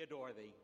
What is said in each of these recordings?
we adore thee.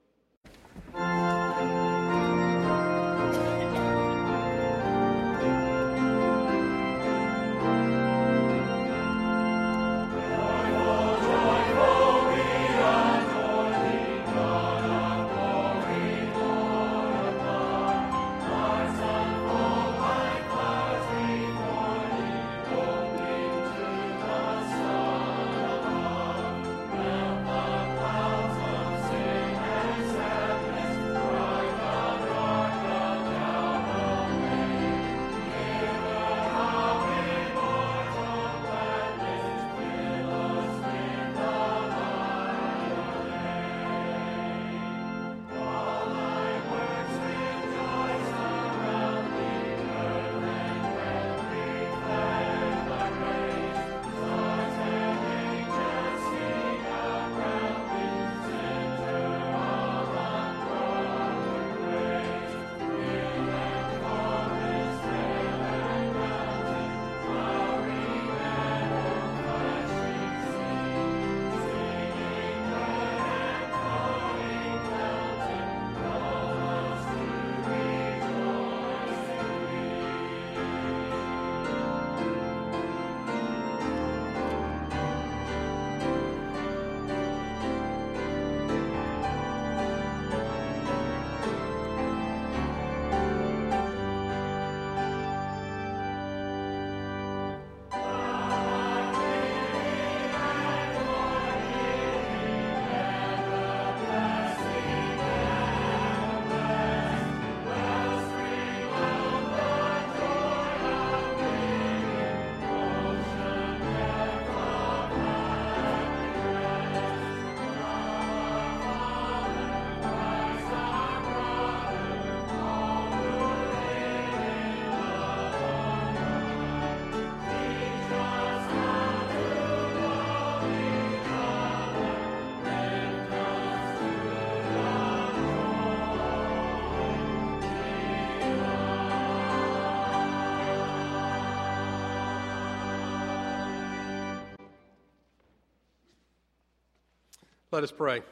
Let us pray.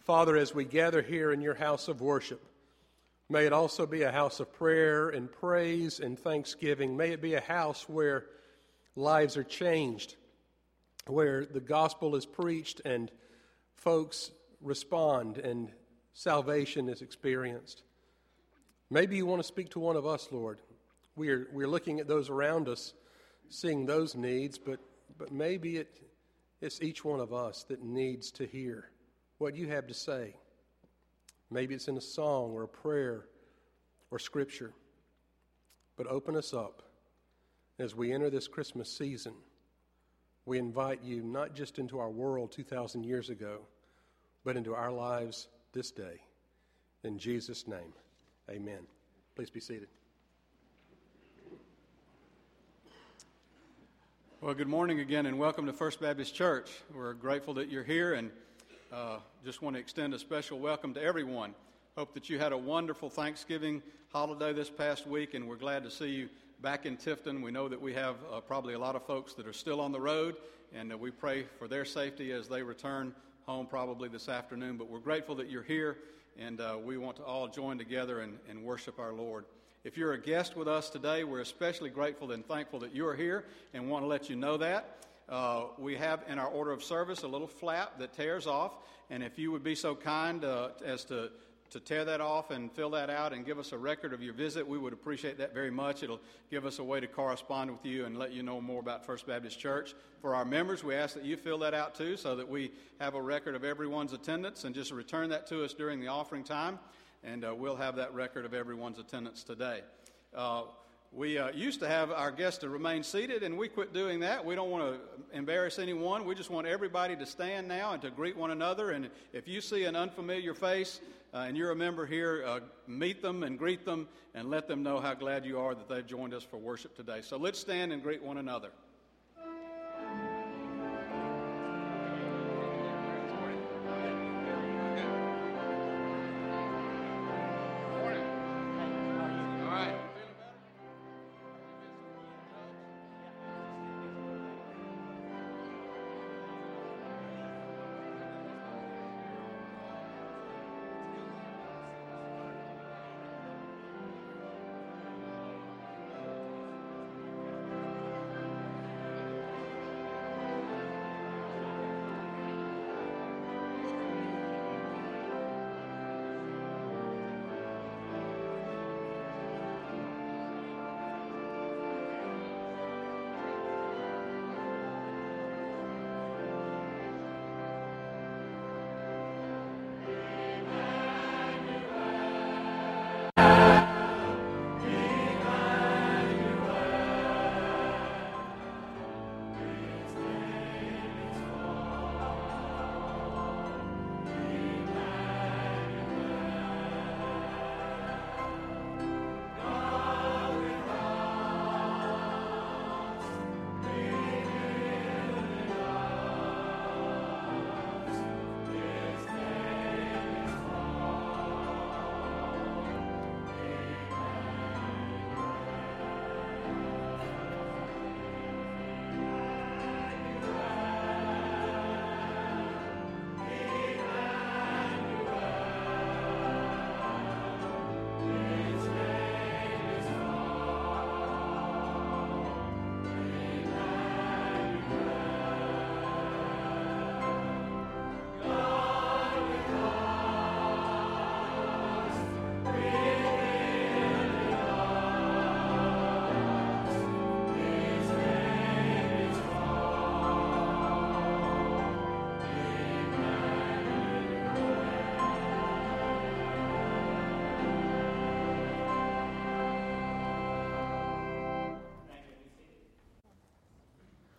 Father, as we gather here in your house of worship, may it also be a house of prayer and praise and thanksgiving. May it be a house where lives are changed, where the gospel is preached and folks respond and salvation is experienced. Maybe you want to speak to one of us, Lord. We're, we're looking at those around us, seeing those needs, but, but maybe it it's each one of us that needs to hear what you have to say. Maybe it's in a song or a prayer or scripture. But open us up as we enter this Christmas season. We invite you not just into our world 2,000 years ago, but into our lives this day. In Jesus' name, amen. Please be seated. Well, good morning again, and welcome to First Baptist Church. We're grateful that you're here, and uh, just want to extend a special welcome to everyone. Hope that you had a wonderful Thanksgiving holiday this past week, and we're glad to see you back in Tifton. We know that we have uh, probably a lot of folks that are still on the road, and uh, we pray for their safety as they return home probably this afternoon. But we're grateful that you're here, and uh, we want to all join together and, and worship our Lord. If you're a guest with us today, we're especially grateful and thankful that you're here and want to let you know that. Uh, we have in our order of service a little flap that tears off, and if you would be so kind uh, as to to tear that off and fill that out and give us a record of your visit. We would appreciate that very much. It'll give us a way to correspond with you and let you know more about First Baptist Church. For our members, we ask that you fill that out too so that we have a record of everyone's attendance and just return that to us during the offering time and uh, we'll have that record of everyone's attendance today. Uh, we uh, used to have our guests to remain seated, and we quit doing that. We don't want to embarrass anyone. We just want everybody to stand now and to greet one another. And if you see an unfamiliar face uh, and you're a member here, uh, meet them and greet them and let them know how glad you are that they've joined us for worship today. So let's stand and greet one another.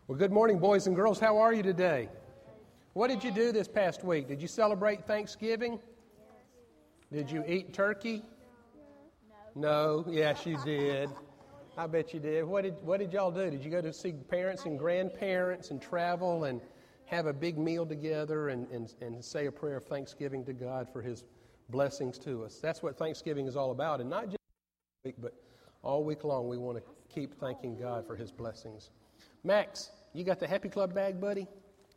Well, good morning, boys and girls. How are you today? What did you do this past week? Did you celebrate Thanksgiving? Did you eat turkey? No. Yes, you did. I bet you did. What did What did y'all do? Did you go to see parents and grandparents and travel and have a big meal together and, and, and say a prayer of thanksgiving to God for His blessings to us? That's what Thanksgiving is all about, and not just week, but all week long. We want to keep thanking God for His blessings. Max, you got the Happy Club bag, buddy?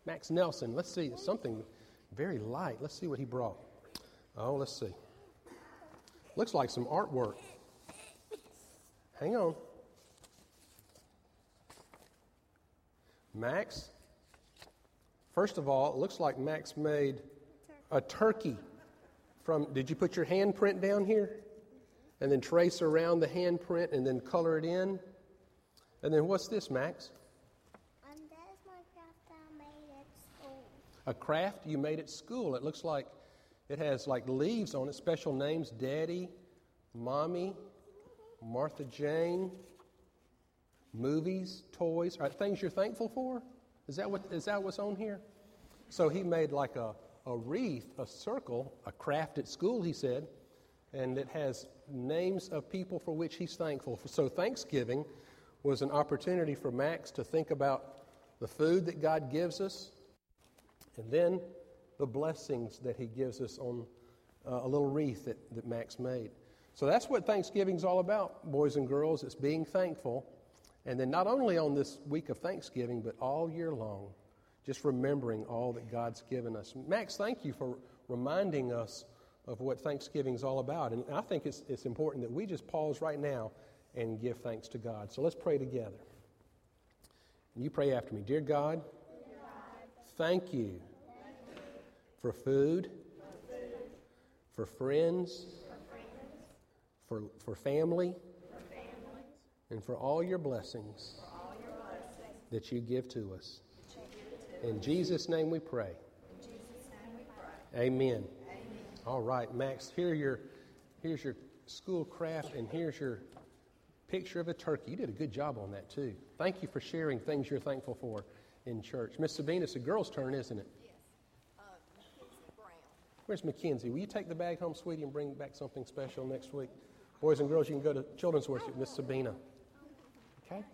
Max Nelson. Let's see. Something very light. Let's see what he brought. Oh, let's see. Looks like some artwork. Hang on. Max, first of all, it looks like Max made a turkey from. Did you put your handprint down here? And then trace around the handprint and then color it in? And then what's this, Max? A craft you made at school. It looks like it has like leaves on it, special names Daddy, Mommy, Martha Jane, movies, toys, are things you're thankful for? Is that, what, is that what's on here? So he made like a, a wreath, a circle, a craft at school, he said, and it has names of people for which he's thankful. So Thanksgiving was an opportunity for Max to think about the food that God gives us, and then the blessings that he gives us on uh, a little wreath that, that Max made. So that's what Thanksgiving's all about, boys and girls. It's being thankful. And then not only on this week of Thanksgiving, but all year long, just remembering all that God's given us. Max, thank you for reminding us of what Thanksgiving's all about. And I think it's, it's important that we just pause right now and give thanks to God. So let's pray together. And you pray after me. Dear God, thank you for food, for friends, for, for family, and for all your blessings that you give to us. In Jesus' name we pray. Amen. All right, Max, here your, here's your school craft, and here's your picture of a turkey. You did a good job on that, too. Thank you for sharing things you're thankful for in church. Miss Sabina, it's a girl's turn, isn't it? Yes. Uh, Where's Mackenzie? Will you take the bag home, sweetie, and bring back something special next week? Boys and girls, you can go to children's worship, Miss Sabina. Okay?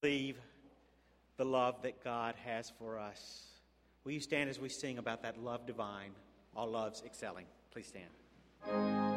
Believe the love that God has for us. Will you stand as we sing about that love divine, all loves excelling? Please stand.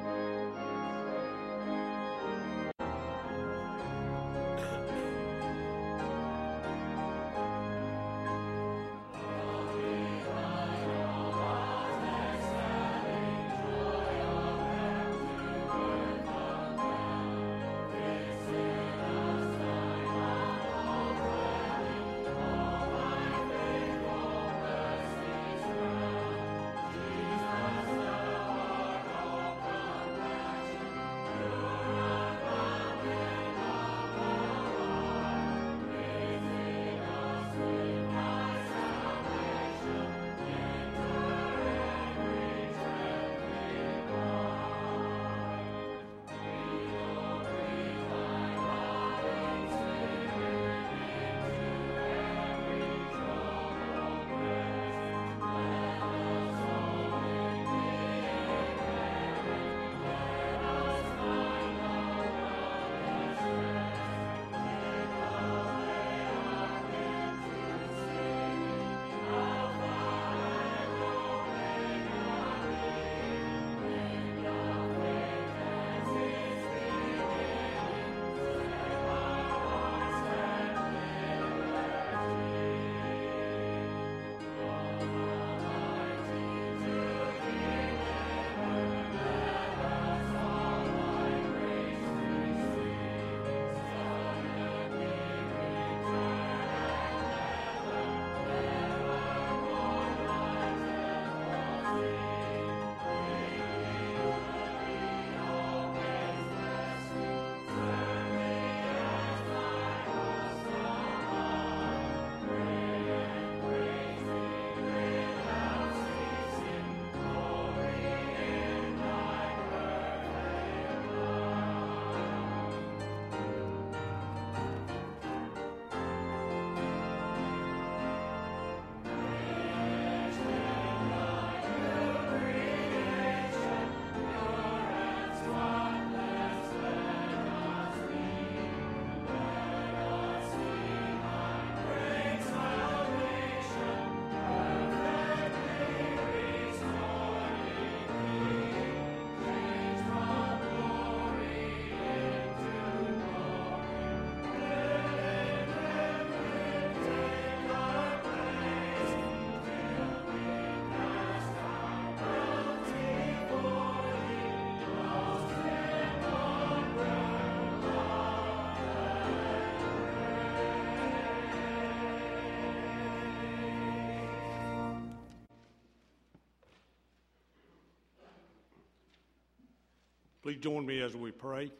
Please join me as we pray.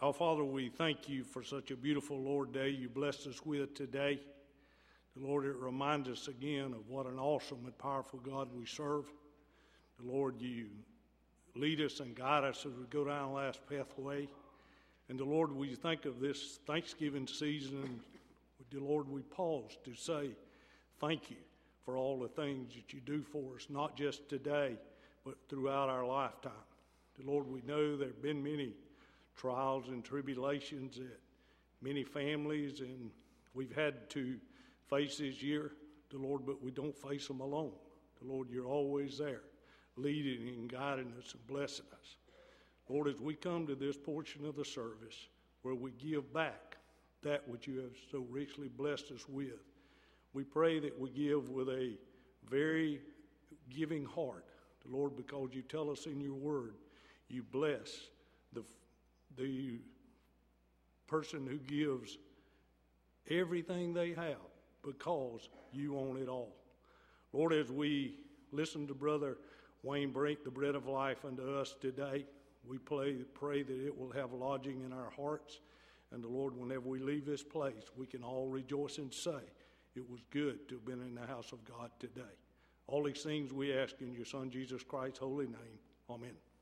Our Father, we thank you for such a beautiful Lord day you blessed us with today. The Lord, it reminds us again of what an awesome and powerful God we serve. The Lord, you lead us and guide us as we go down the last pathway. And the Lord, we think of this Thanksgiving season. The Lord, we pause to say thank you for all the things that you do for us, not just today, but throughout our lifetime. The Lord, we know there have been many trials and tribulations that many families and we've had to face this year, the Lord, but we don't face them alone. The Lord, you're always there, leading and guiding us and blessing us. Lord, as we come to this portion of the service where we give back that which you have so richly blessed us with, we pray that we give with a very giving heart, the Lord, because you tell us in your word you bless the, the person who gives everything they have because you own it all. Lord, as we listen to Brother Wayne break the bread of life unto us today, we pray, pray that it will have lodging in our hearts. And the Lord, whenever we leave this place, we can all rejoice and say, It was good to have been in the house of God today. All these things we ask in your Son, Jesus Christ's holy name. Amen.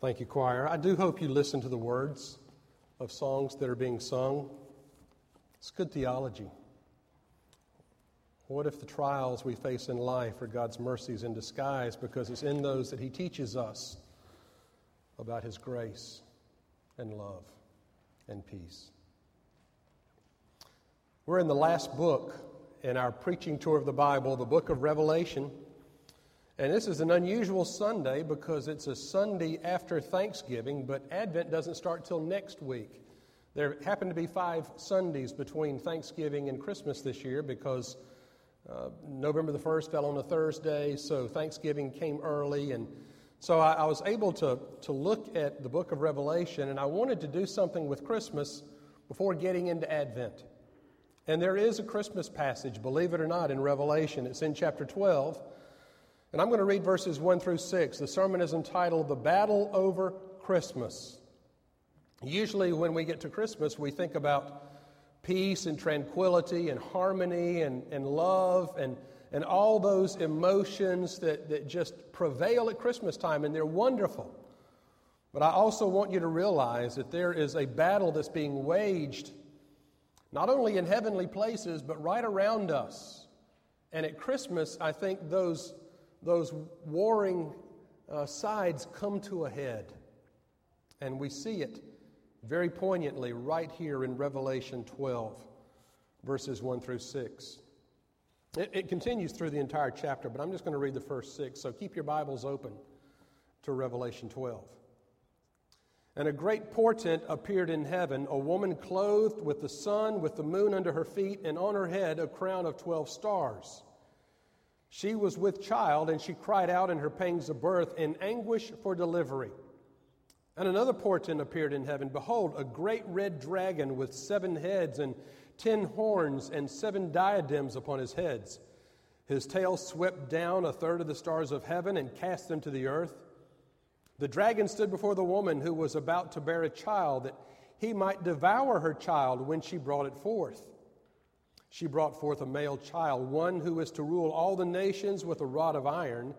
Thank you, choir. I do hope you listen to the words of songs that are being sung. It's good theology. What if the trials we face in life are God's mercies in disguise because it's in those that He teaches us about His grace and love and peace? We're in the last book in our preaching tour of the Bible, the book of Revelation. And this is an unusual Sunday because it's a Sunday after Thanksgiving, but Advent doesn't start till next week. There happen to be five Sundays between Thanksgiving and Christmas this year because uh, November the 1st fell on a Thursday, so Thanksgiving came early. And so I, I was able to, to look at the book of Revelation, and I wanted to do something with Christmas before getting into Advent. And there is a Christmas passage, believe it or not, in Revelation. It's in chapter 12. And I'm going to read verses 1 through 6. The sermon is entitled The Battle Over Christmas. Usually, when we get to Christmas, we think about peace and tranquility and harmony and, and love and, and all those emotions that, that just prevail at Christmas time, and they're wonderful. But I also want you to realize that there is a battle that's being waged, not only in heavenly places, but right around us. And at Christmas, I think those those warring uh, sides come to a head. And we see it very poignantly right here in Revelation 12, verses 1 through 6. It, it continues through the entire chapter, but I'm just going to read the first six. So keep your Bibles open to Revelation 12. And a great portent appeared in heaven a woman clothed with the sun, with the moon under her feet, and on her head a crown of 12 stars. She was with child, and she cried out in her pangs of birth in anguish for delivery. And another portent appeared in heaven Behold, a great red dragon with seven heads and ten horns and seven diadems upon his heads. His tail swept down a third of the stars of heaven and cast them to the earth. The dragon stood before the woman who was about to bear a child, that he might devour her child when she brought it forth. She brought forth a male child, one who is to rule all the nations with a rod of iron.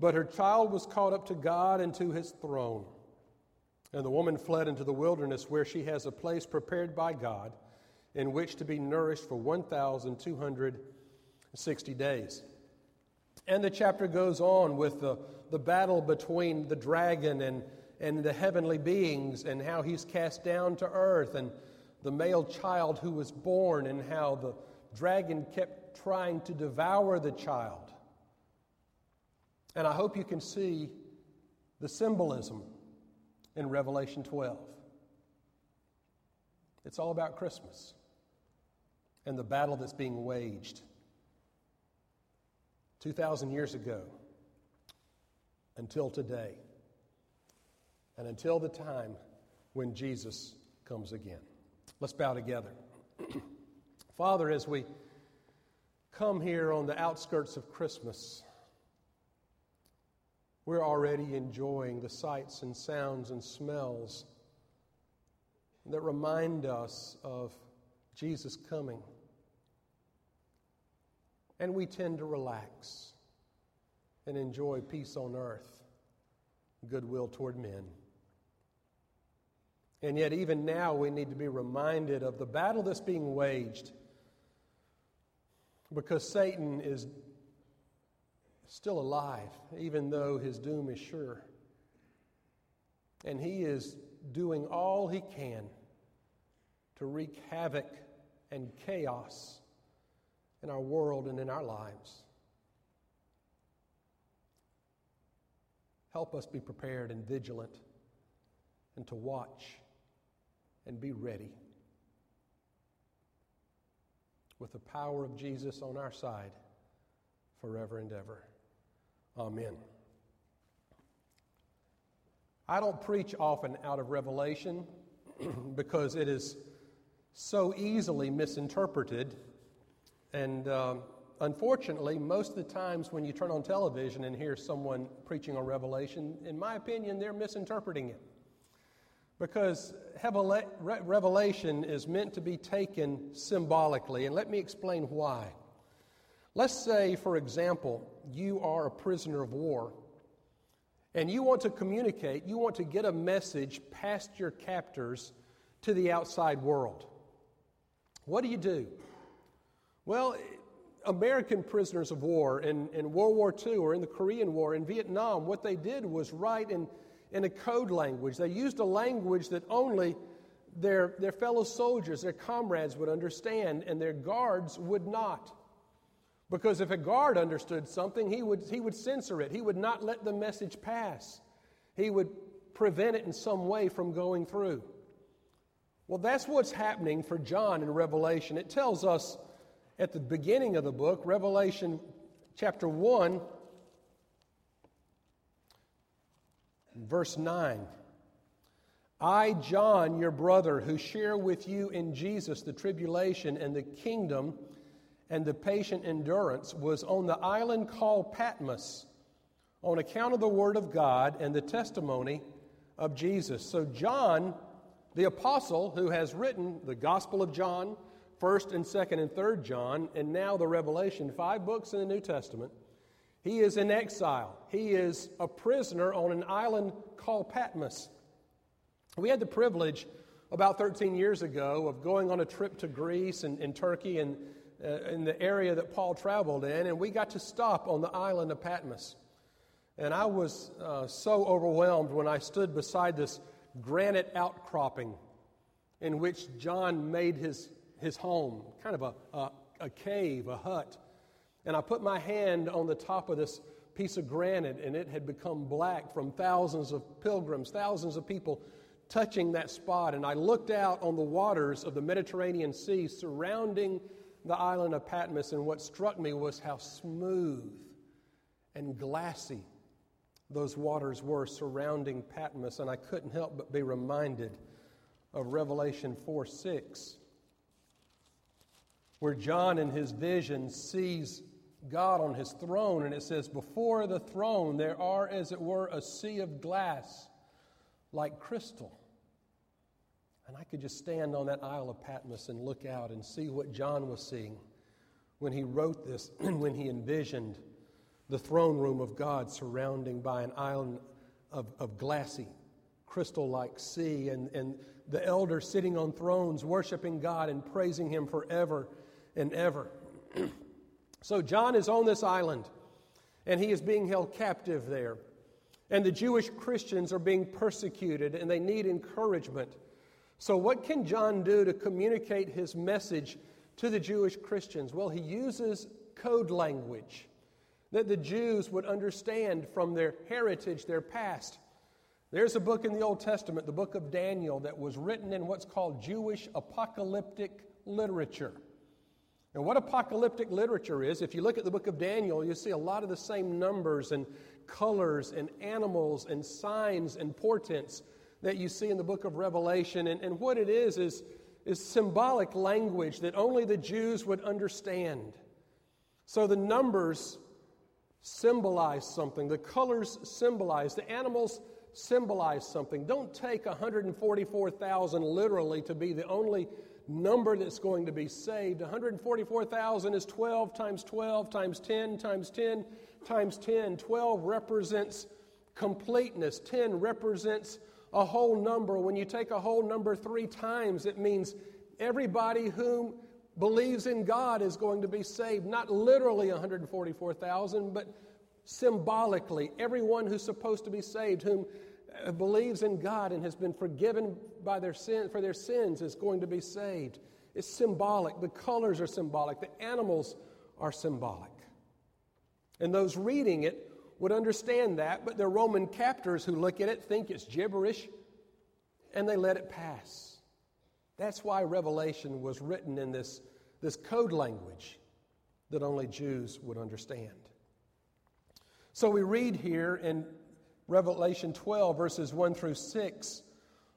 But her child was caught up to God and to his throne. And the woman fled into the wilderness, where she has a place prepared by God in which to be nourished for 1,260 days. And the chapter goes on with the, the battle between the dragon and, and the heavenly beings and how he's cast down to earth and the male child who was born and how the dragon kept trying to devour the child. And I hope you can see the symbolism in Revelation 12. It's all about Christmas and the battle that's being waged 2,000 years ago until today and until the time when Jesus comes again. Let's bow together. Father, as we come here on the outskirts of Christmas, we're already enjoying the sights and sounds and smells that remind us of Jesus coming. And we tend to relax and enjoy peace on earth, goodwill toward men. And yet, even now, we need to be reminded of the battle that's being waged because Satan is still alive, even though his doom is sure. And he is doing all he can to wreak havoc and chaos in our world and in our lives. Help us be prepared and vigilant and to watch and be ready. With the power of Jesus on our side forever and ever. Amen. I don't preach often out of Revelation because it is so easily misinterpreted. And um, unfortunately, most of the times when you turn on television and hear someone preaching on Revelation, in my opinion, they're misinterpreting it. Because Revelation is meant to be taken symbolically, and let me explain why. Let's say, for example, you are a prisoner of war, and you want to communicate, you want to get a message past your captors to the outside world. What do you do? Well, American prisoners of war in, in World War II or in the Korean War, in Vietnam, what they did was write in, in a code language. They used a language that only their, their fellow soldiers, their comrades would understand, and their guards would not. Because if a guard understood something, he would, he would censor it. He would not let the message pass. He would prevent it in some way from going through. Well, that's what's happening for John in Revelation. It tells us at the beginning of the book, Revelation chapter 1, verse 9. I, John, your brother, who share with you in Jesus the tribulation and the kingdom and the patient endurance, was on the island called Patmos on account of the word of God and the testimony of Jesus. So, John, the apostle who has written the Gospel of John, 1st and 2nd and 3rd John, and now the Revelation, five books in the New Testament, he is in exile. He is a prisoner on an island called Patmos. We had the privilege about 13 years ago of going on a trip to Greece and, and Turkey and uh, in the area that Paul traveled in, and we got to stop on the island of Patmos. And I was uh, so overwhelmed when I stood beside this granite outcropping in which John made his, his home, kind of a, a, a cave, a hut. And I put my hand on the top of this piece of granite, and it had become black from thousands of pilgrims, thousands of people touching that spot. And I looked out on the waters of the Mediterranean Sea surrounding the island of Patmos, and what struck me was how smooth and glassy those waters were surrounding Patmos. And I couldn't help but be reminded of Revelation 4 6, where John in his vision sees God on his throne, and it says, Before the throne there are, as it were, a sea of glass like crystal. And I could just stand on that Isle of Patmos and look out and see what John was seeing when he wrote this and when he envisioned the throne room of God surrounding by an island of, of glassy, crystal like sea, and, and the elders sitting on thrones, worshiping God and praising Him forever and ever. so, John is on this island, and he is being held captive there. And the Jewish Christians are being persecuted, and they need encouragement. So, what can John do to communicate his message to the Jewish Christians? Well, he uses code language that the Jews would understand from their heritage, their past. There's a book in the Old Testament, the book of Daniel, that was written in what's called Jewish apocalyptic literature. And what apocalyptic literature is, if you look at the book of Daniel, you see a lot of the same numbers and colors and animals and signs and portents that you see in the book of Revelation. And, and what it is, is, is symbolic language that only the Jews would understand. So the numbers symbolize something, the colors symbolize, the animals symbolize something. Don't take 144,000 literally to be the only number that's going to be saved. 144,000 is 12 times 12 times 10 times 10 times 10. 12 represents completeness, 10 represents a whole number. When you take a whole number three times, it means everybody whom believes in God is going to be saved. Not literally 144,000, but symbolically. Everyone who's supposed to be saved, whom Uh, believes in God and has been forgiven by their sin, for their sins, is going to be saved. It's symbolic. The colors are symbolic. The animals are symbolic. And those reading it would understand that, but the Roman captors who look at it think it's gibberish and they let it pass. That's why Revelation was written in this, this code language that only Jews would understand. So we read here in Revelation 12, verses 1 through 6,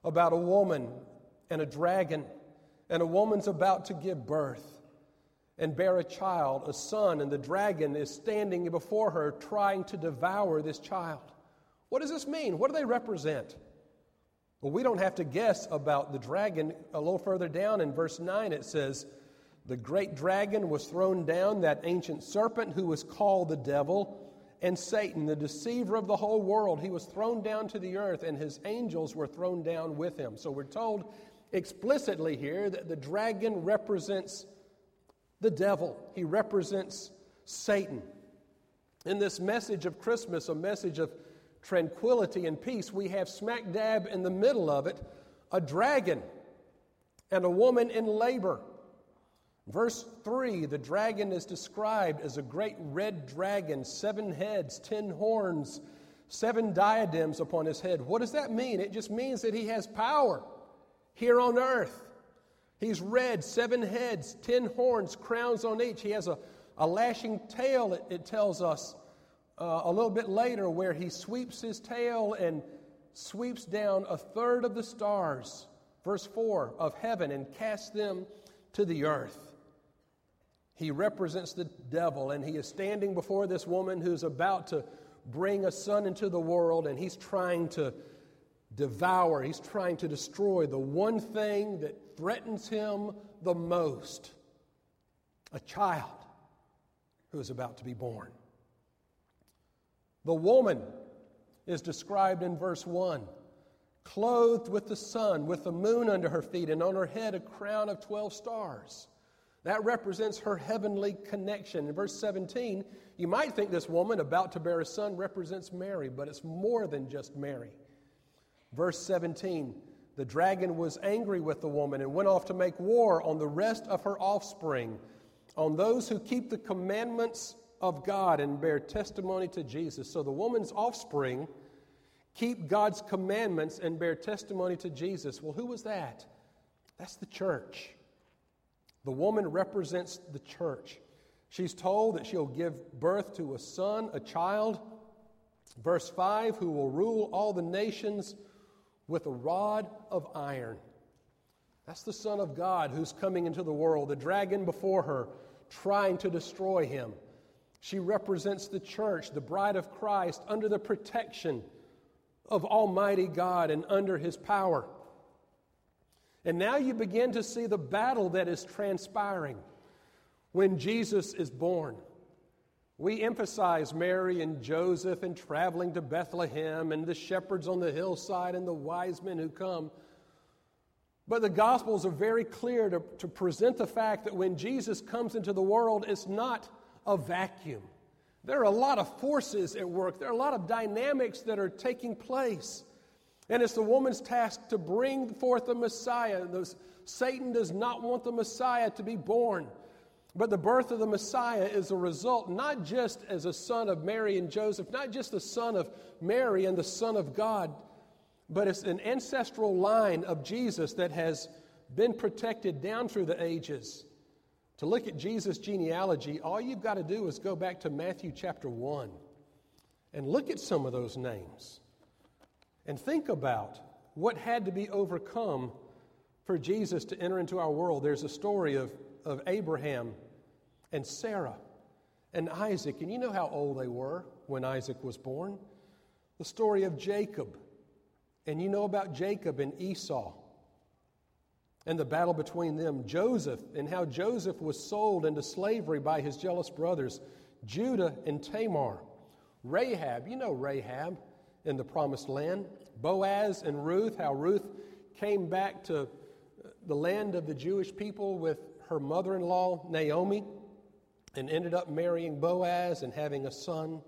about a woman and a dragon, and a woman's about to give birth and bear a child, a son, and the dragon is standing before her trying to devour this child. What does this mean? What do they represent? Well, we don't have to guess about the dragon. A little further down in verse 9, it says, The great dragon was thrown down, that ancient serpent who was called the devil and Satan, the deceiver of the whole world, he was thrown down to the earth, and his angels were thrown down with him. So we're told explicitly here that the dragon represents the devil, he represents Satan. In this message of Christmas, a message of tranquility and peace, we have smack dab in the middle of it a dragon and a woman in labor. Verse 3 the dragon is described as a great red dragon, seven heads, ten horns, seven diadems upon his head. What does that mean? It just means that he has power here on earth. He's red, seven heads, ten horns, crowns on each. He has a, a lashing tail, it, it tells us uh, a little bit later, where he sweeps his tail and sweeps down a third of the stars, verse 4, of heaven and casts them to the earth. He represents the devil, and he is standing before this woman who's about to bring a son into the world, and he's trying to devour, he's trying to destroy the one thing that threatens him the most a child who is about to be born. The woman is described in verse 1 clothed with the sun, with the moon under her feet, and on her head a crown of 12 stars. That represents her heavenly connection. In verse 17, you might think this woman about to bear a son represents Mary, but it's more than just Mary. Verse 17, the dragon was angry with the woman and went off to make war on the rest of her offspring, on those who keep the commandments of God and bear testimony to Jesus. So the woman's offspring keep God's commandments and bear testimony to Jesus. Well, who was that? That's the church. The woman represents the church. She's told that she'll give birth to a son, a child. Verse 5 who will rule all the nations with a rod of iron. That's the Son of God who's coming into the world, the dragon before her, trying to destroy him. She represents the church, the bride of Christ, under the protection of Almighty God and under his power. And now you begin to see the battle that is transpiring when Jesus is born. We emphasize Mary and Joseph and traveling to Bethlehem and the shepherds on the hillside and the wise men who come. But the Gospels are very clear to, to present the fact that when Jesus comes into the world, it's not a vacuum. There are a lot of forces at work, there are a lot of dynamics that are taking place. And it's the woman's task to bring forth the Messiah. Satan does not want the Messiah to be born. But the birth of the Messiah is a result not just as a son of Mary and Joseph, not just the son of Mary and the son of God, but it's an ancestral line of Jesus that has been protected down through the ages. To look at Jesus' genealogy, all you've got to do is go back to Matthew chapter 1 and look at some of those names and think about what had to be overcome for Jesus to enter into our world. There's a story of, of Abraham and Sarah and Isaac, and you know how old they were when Isaac was born. The story of Jacob, and you know about Jacob and Esau and the battle between them. Joseph, and how Joseph was sold into slavery by his jealous brothers. Judah and Tamar. Rahab, you know Rahab in the promised land. Boaz and Ruth, how Ruth came back to the land of the Jewish people with her mother in law, Naomi, and ended up marrying Boaz and having a son.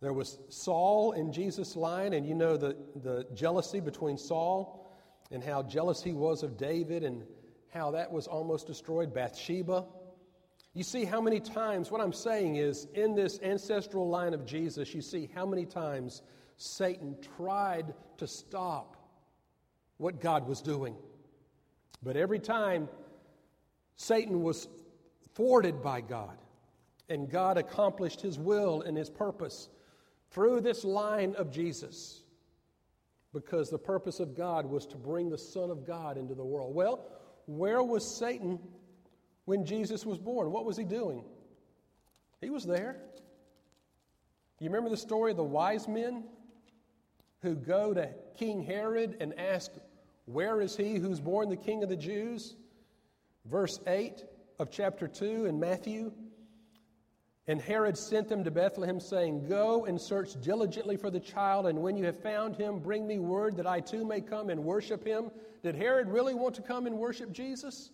There was Saul in Jesus' line, and you know the, the jealousy between Saul and how jealous he was of David and how that was almost destroyed. Bathsheba. You see how many times, what I'm saying is, in this ancestral line of Jesus, you see how many times Satan tried to stop what God was doing. But every time Satan was thwarted by God, and God accomplished his will and his purpose through this line of Jesus. Because the purpose of God was to bring the Son of God into the world. Well, where was Satan when Jesus was born? What was he doing? He was there. You remember the story of the wise men who go to King Herod and ask, Where is he who's born the King of the Jews? Verse 8 of chapter 2 in Matthew. And Herod sent them to Bethlehem, saying, Go and search diligently for the child, and when you have found him, bring me word that I too may come and worship him. Did Herod really want to come and worship Jesus?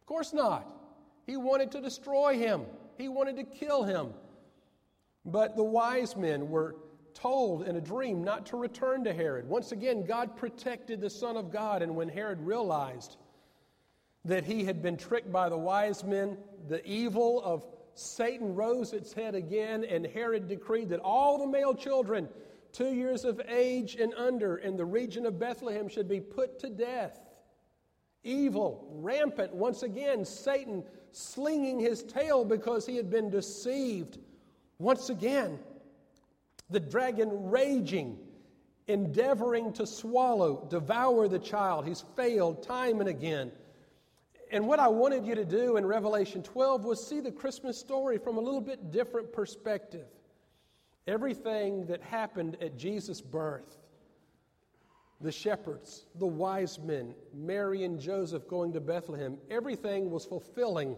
Of course not. He wanted to destroy him, he wanted to kill him. But the wise men were told in a dream not to return to Herod. Once again, God protected the Son of God, and when Herod realized that he had been tricked by the wise men, the evil of Satan rose its head again, and Herod decreed that all the male children, two years of age and under, in the region of Bethlehem should be put to death. Evil, rampant, once again, Satan slinging his tail because he had been deceived. Once again, the dragon raging, endeavoring to swallow, devour the child. He's failed time and again. And what I wanted you to do in Revelation 12 was see the Christmas story from a little bit different perspective. Everything that happened at Jesus' birth, the shepherds, the wise men, Mary and Joseph going to Bethlehem, everything was fulfilling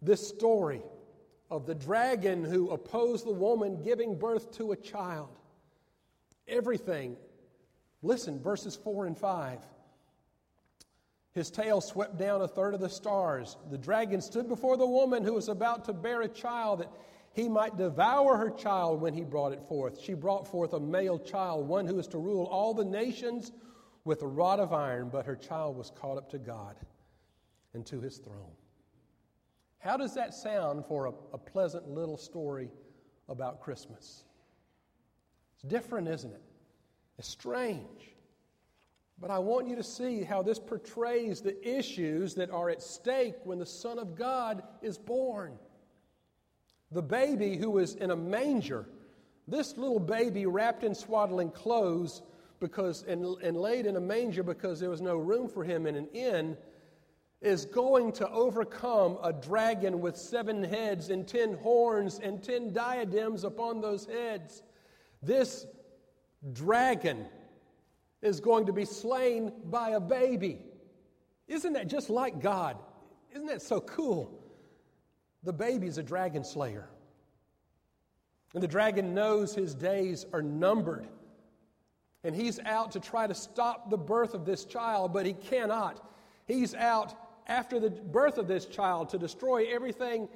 this story of the dragon who opposed the woman giving birth to a child. Everything. Listen, verses 4 and 5. His tail swept down a third of the stars. The dragon stood before the woman who was about to bear a child that he might devour her child when he brought it forth. She brought forth a male child, one who is to rule all the nations with a rod of iron, but her child was caught up to God and to his throne. How does that sound for a, a pleasant little story about Christmas? It's different, isn't it? It's strange. But I want you to see how this portrays the issues that are at stake when the Son of God is born. The baby who is in a manger, this little baby wrapped in swaddling clothes because and, and laid in a manger because there was no room for him in an inn, is going to overcome a dragon with seven heads and ten horns and ten diadems upon those heads. This dragon is going to be slain by a baby. Isn't that just like God? Isn't that so cool? The baby's a dragon slayer. And the dragon knows his days are numbered. And he's out to try to stop the birth of this child, but he cannot. He's out after the birth of this child to destroy everything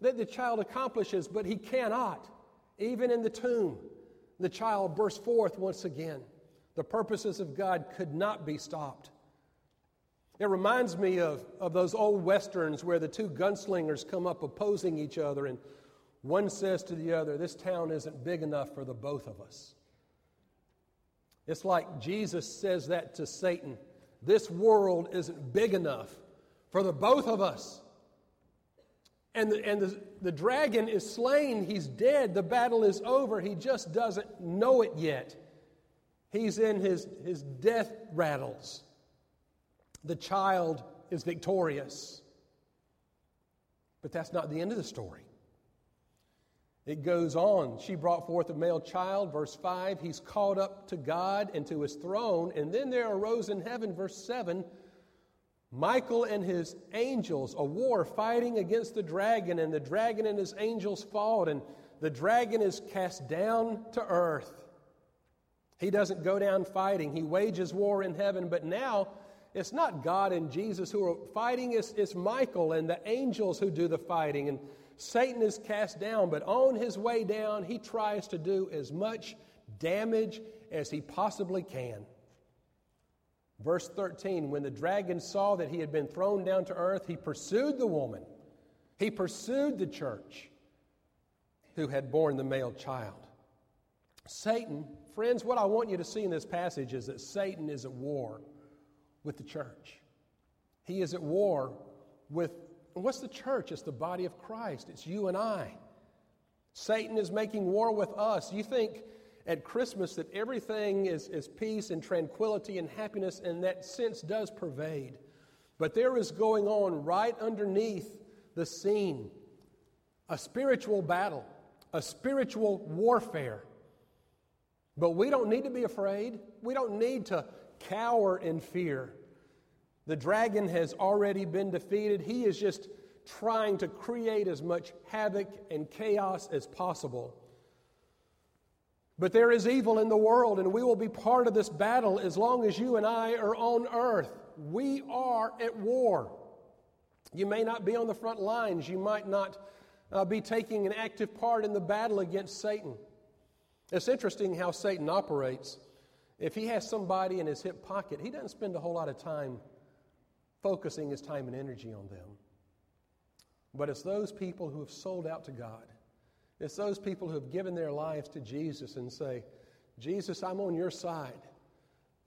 that the child accomplishes, but he cannot. Even in the tomb, the child bursts forth once again. The purposes of God could not be stopped. It reminds me of, of those old westerns where the two gunslingers come up opposing each other, and one says to the other, This town isn't big enough for the both of us. It's like Jesus says that to Satan This world isn't big enough for the both of us. And, the, and the, the dragon is slain. He's dead. The battle is over. He just doesn't know it yet. He's in his, his death rattles. The child is victorious. But that's not the end of the story. It goes on. She brought forth a male child, verse 5. He's called up to God and to his throne. And then there arose in heaven, verse 7, Michael and his angels, a war fighting against the dragon, and the dragon and his angels fought, and the dragon is cast down to earth. He doesn't go down fighting. He wages war in heaven, but now it's not God and Jesus who are fighting, it's, it's Michael and the angels who do the fighting. And Satan is cast down, but on his way down, he tries to do as much damage as he possibly can. Verse 13 When the dragon saw that he had been thrown down to earth, he pursued the woman. He pursued the church who had borne the male child. Satan Friends, what I want you to see in this passage is that Satan is at war with the church. He is at war with, what's the church? It's the body of Christ, it's you and I. Satan is making war with us. You think at Christmas that everything is, is peace and tranquility and happiness, and that sense does pervade. But there is going on right underneath the scene a spiritual battle, a spiritual warfare but we don't need to be afraid. We don't need to cower in fear. The dragon has already been defeated. He is just trying to create as much havoc and chaos as possible. But there is evil in the world, and we will be part of this battle as long as you and I are on earth. We are at war. You may not be on the front lines, you might not uh, be taking an active part in the battle against Satan. It's interesting how Satan operates. If he has somebody in his hip pocket, he doesn't spend a whole lot of time focusing his time and energy on them. But it's those people who have sold out to God. It's those people who have given their lives to Jesus and say, Jesus, I'm on your side.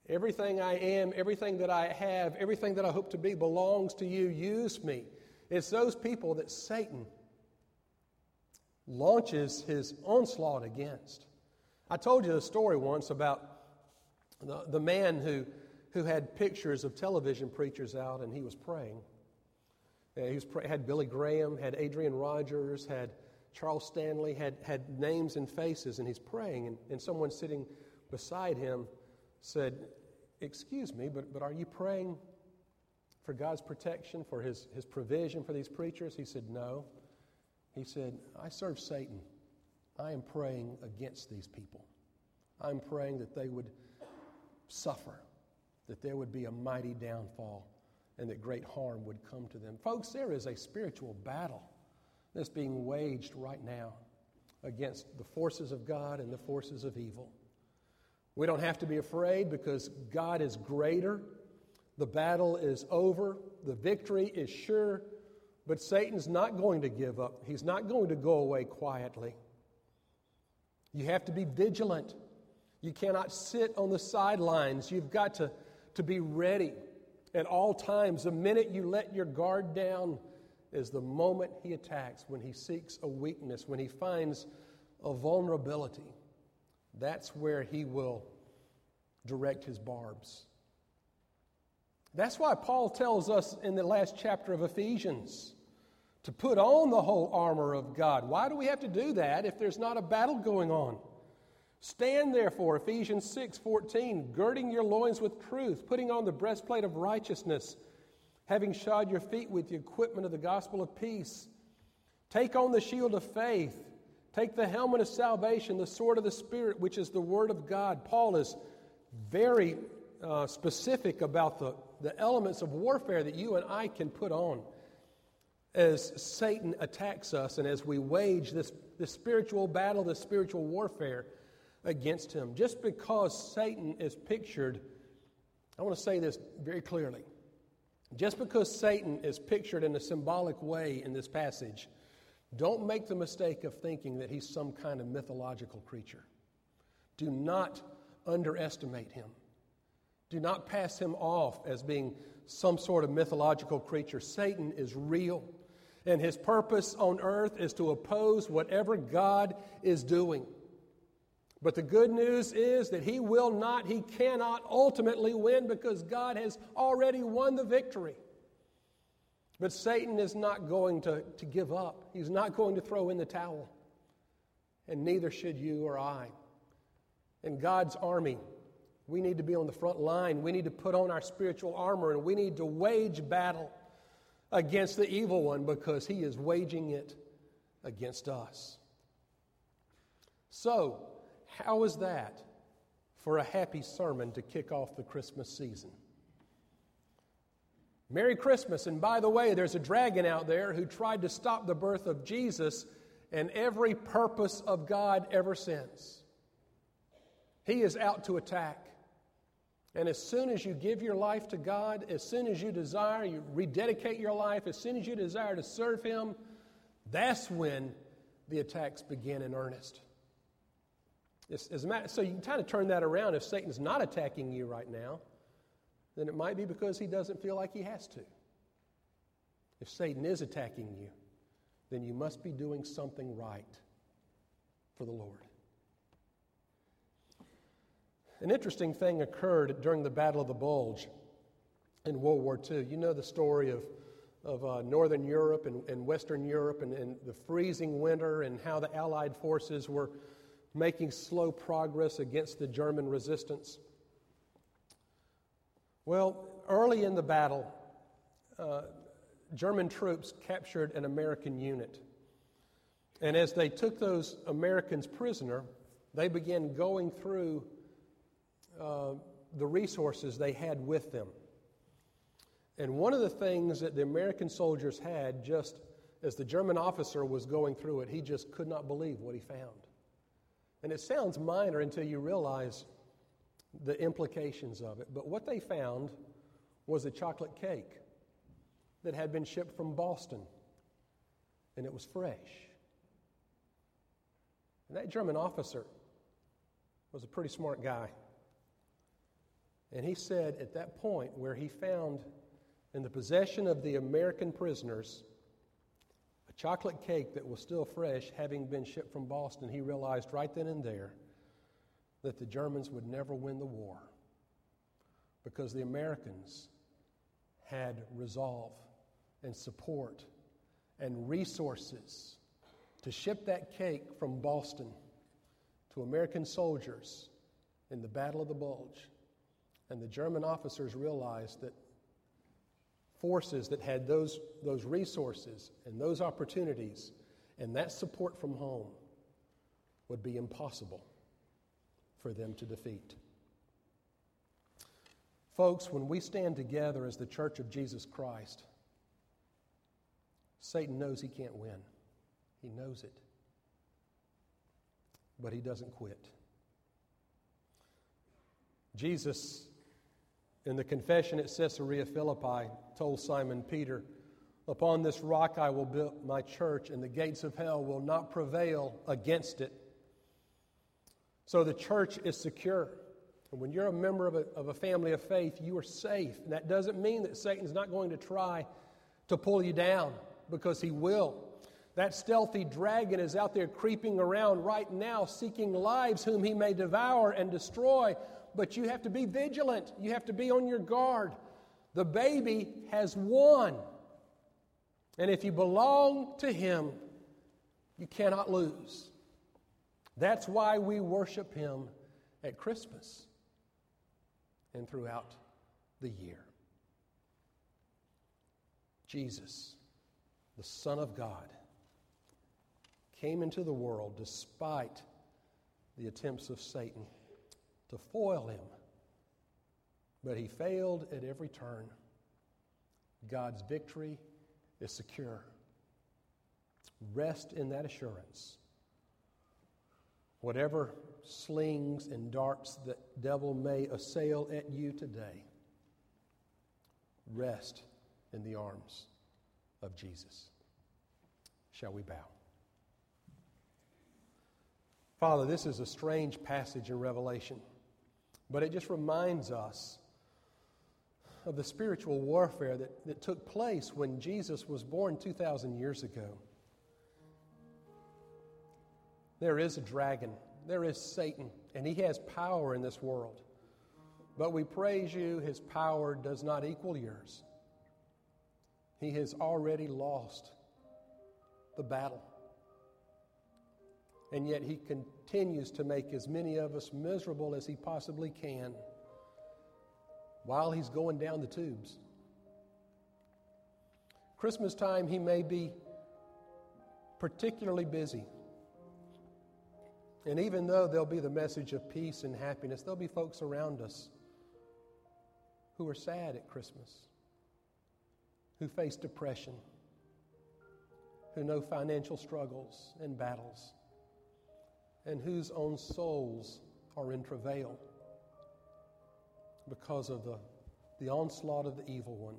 Everything I am, everything that I have, everything that I hope to be belongs to you. Use me. It's those people that Satan launches his onslaught against. I told you a story once about the, the man who, who had pictures of television preachers out and he was praying. He was, had Billy Graham, had Adrian Rogers, had Charles Stanley, had, had names and faces, and he's praying. And, and someone sitting beside him said, Excuse me, but, but are you praying for God's protection, for his, his provision for these preachers? He said, No. He said, I serve Satan. I am praying against these people. I'm praying that they would suffer, that there would be a mighty downfall, and that great harm would come to them. Folks, there is a spiritual battle that's being waged right now against the forces of God and the forces of evil. We don't have to be afraid because God is greater. The battle is over. The victory is sure. But Satan's not going to give up, he's not going to go away quietly. You have to be vigilant. You cannot sit on the sidelines. You've got to, to be ready at all times. The minute you let your guard down is the moment he attacks, when he seeks a weakness, when he finds a vulnerability. That's where he will direct his barbs. That's why Paul tells us in the last chapter of Ephesians to put on the whole armor of God. Why do we have to do that if there's not a battle going on? Stand therefore, Ephesians 6 14, girding your loins with truth, putting on the breastplate of righteousness, having shod your feet with the equipment of the gospel of peace. Take on the shield of faith. Take the helmet of salvation, the sword of the Spirit, which is the Word of God. Paul is very uh, specific about the, the elements of warfare that you and I can put on as Satan attacks us and as we wage this, this spiritual battle, this spiritual warfare against him. Just because Satan is pictured, I want to say this very clearly. Just because Satan is pictured in a symbolic way in this passage, don't make the mistake of thinking that he's some kind of mythological creature. Do not underestimate him. Do not pass him off as being some sort of mythological creature. Satan is real and his purpose on earth is to oppose whatever God is doing. But the good news is that he will not, he cannot ultimately win because God has already won the victory. But Satan is not going to, to give up, he's not going to throw in the towel. And neither should you or I. In God's army, we need to be on the front line. We need to put on our spiritual armor and we need to wage battle against the evil one because he is waging it against us. So, how is that for a happy sermon to kick off the Christmas season? Merry Christmas. And by the way, there's a dragon out there who tried to stop the birth of Jesus and every purpose of God ever since. He is out to attack. And as soon as you give your life to God, as soon as you desire, you rededicate your life, as soon as you desire to serve Him, that's when the attacks begin in earnest. As a matter, so you can kind of turn that around. If Satan's not attacking you right now, then it might be because he doesn't feel like he has to. If Satan is attacking you, then you must be doing something right for the Lord. An interesting thing occurred during the Battle of the Bulge in World War II. You know the story of, of uh, Northern Europe and, and Western Europe and, and the freezing winter and how the Allied forces were making slow progress against the German resistance. Well, early in the battle, uh, German troops captured an American unit. And as they took those Americans prisoner, they began going through uh, the resources they had with them. And one of the things that the American soldiers had, just as the German officer was going through it, he just could not believe what he found. And it sounds minor until you realize the implications of it. But what they found was a chocolate cake that had been shipped from Boston, and it was fresh. And that German officer was a pretty smart guy. And he said at that point where he found in the possession of the American prisoners chocolate cake that was still fresh, having been shipped from Boston, he realized right then and there that the Germans would never win the war because the Americans had resolve and support and resources to ship that cake from Boston to American soldiers in the Battle of the Bulge. And the German officers realized that forces that had those, those resources and those opportunities and that support from home would be impossible for them to defeat. Folks, when we stand together as the Church of Jesus Christ, Satan knows he can't win. He knows it. But he doesn't quit. Jesus, in the confession at Caesarea Philippi, told Simon Peter, Upon this rock I will build my church, and the gates of hell will not prevail against it. So the church is secure. And when you're a member of a, of a family of faith, you are safe. And that doesn't mean that Satan's not going to try to pull you down, because he will. That stealthy dragon is out there creeping around right now, seeking lives whom he may devour and destroy. But you have to be vigilant, you have to be on your guard. The baby has won. And if you belong to him, you cannot lose. That's why we worship him at Christmas and throughout the year. Jesus, the Son of God, came into the world despite the attempts of Satan to foil him. But he failed at every turn. God's victory is secure. Rest in that assurance. Whatever slings and darts the devil may assail at you today, rest in the arms of Jesus. Shall we bow? Father, this is a strange passage in Revelation, but it just reminds us of the spiritual warfare that, that took place when Jesus was born 2,000 years ago. There is a dragon, there is Satan, and he has power in this world. But we praise you, his power does not equal yours. He has already lost the battle. And yet he continues to make as many of us miserable as he possibly can while he's going down the tubes. Christmas time, he may be particularly busy. And even though there'll be the message of peace and happiness, there'll be folks around us who are sad at Christmas, who face depression, who know financial struggles and battles, and whose own souls are in travail because of the, the onslaught of the evil one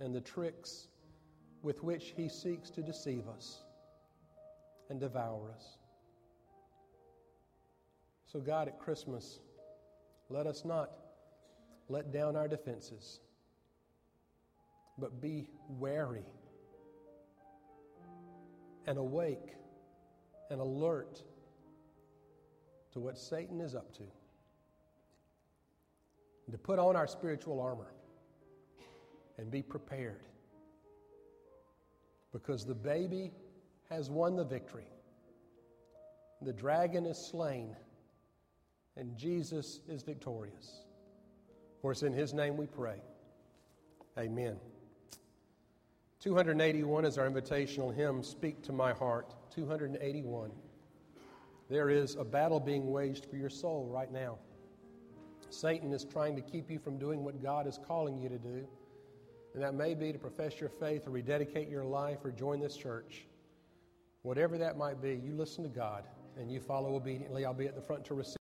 and the tricks with which he seeks to deceive us and devour us. So, God, at Christmas, let us not let down our defenses, but be wary and awake and alert to what Satan is up to. And to put on our spiritual armor and be prepared. Because the baby has won the victory. The dragon is slain and Jesus is victorious. For it's in his name we pray. Amen. 281 is our invitational hymn, Speak to My Heart. 281. There is a battle being waged for your soul right now. Satan is trying to keep you from doing what God is calling you to do. And that may be to profess your faith or rededicate your life or join this church. Whatever that might be, you listen to God and you follow obediently. I'll be at the front to receive.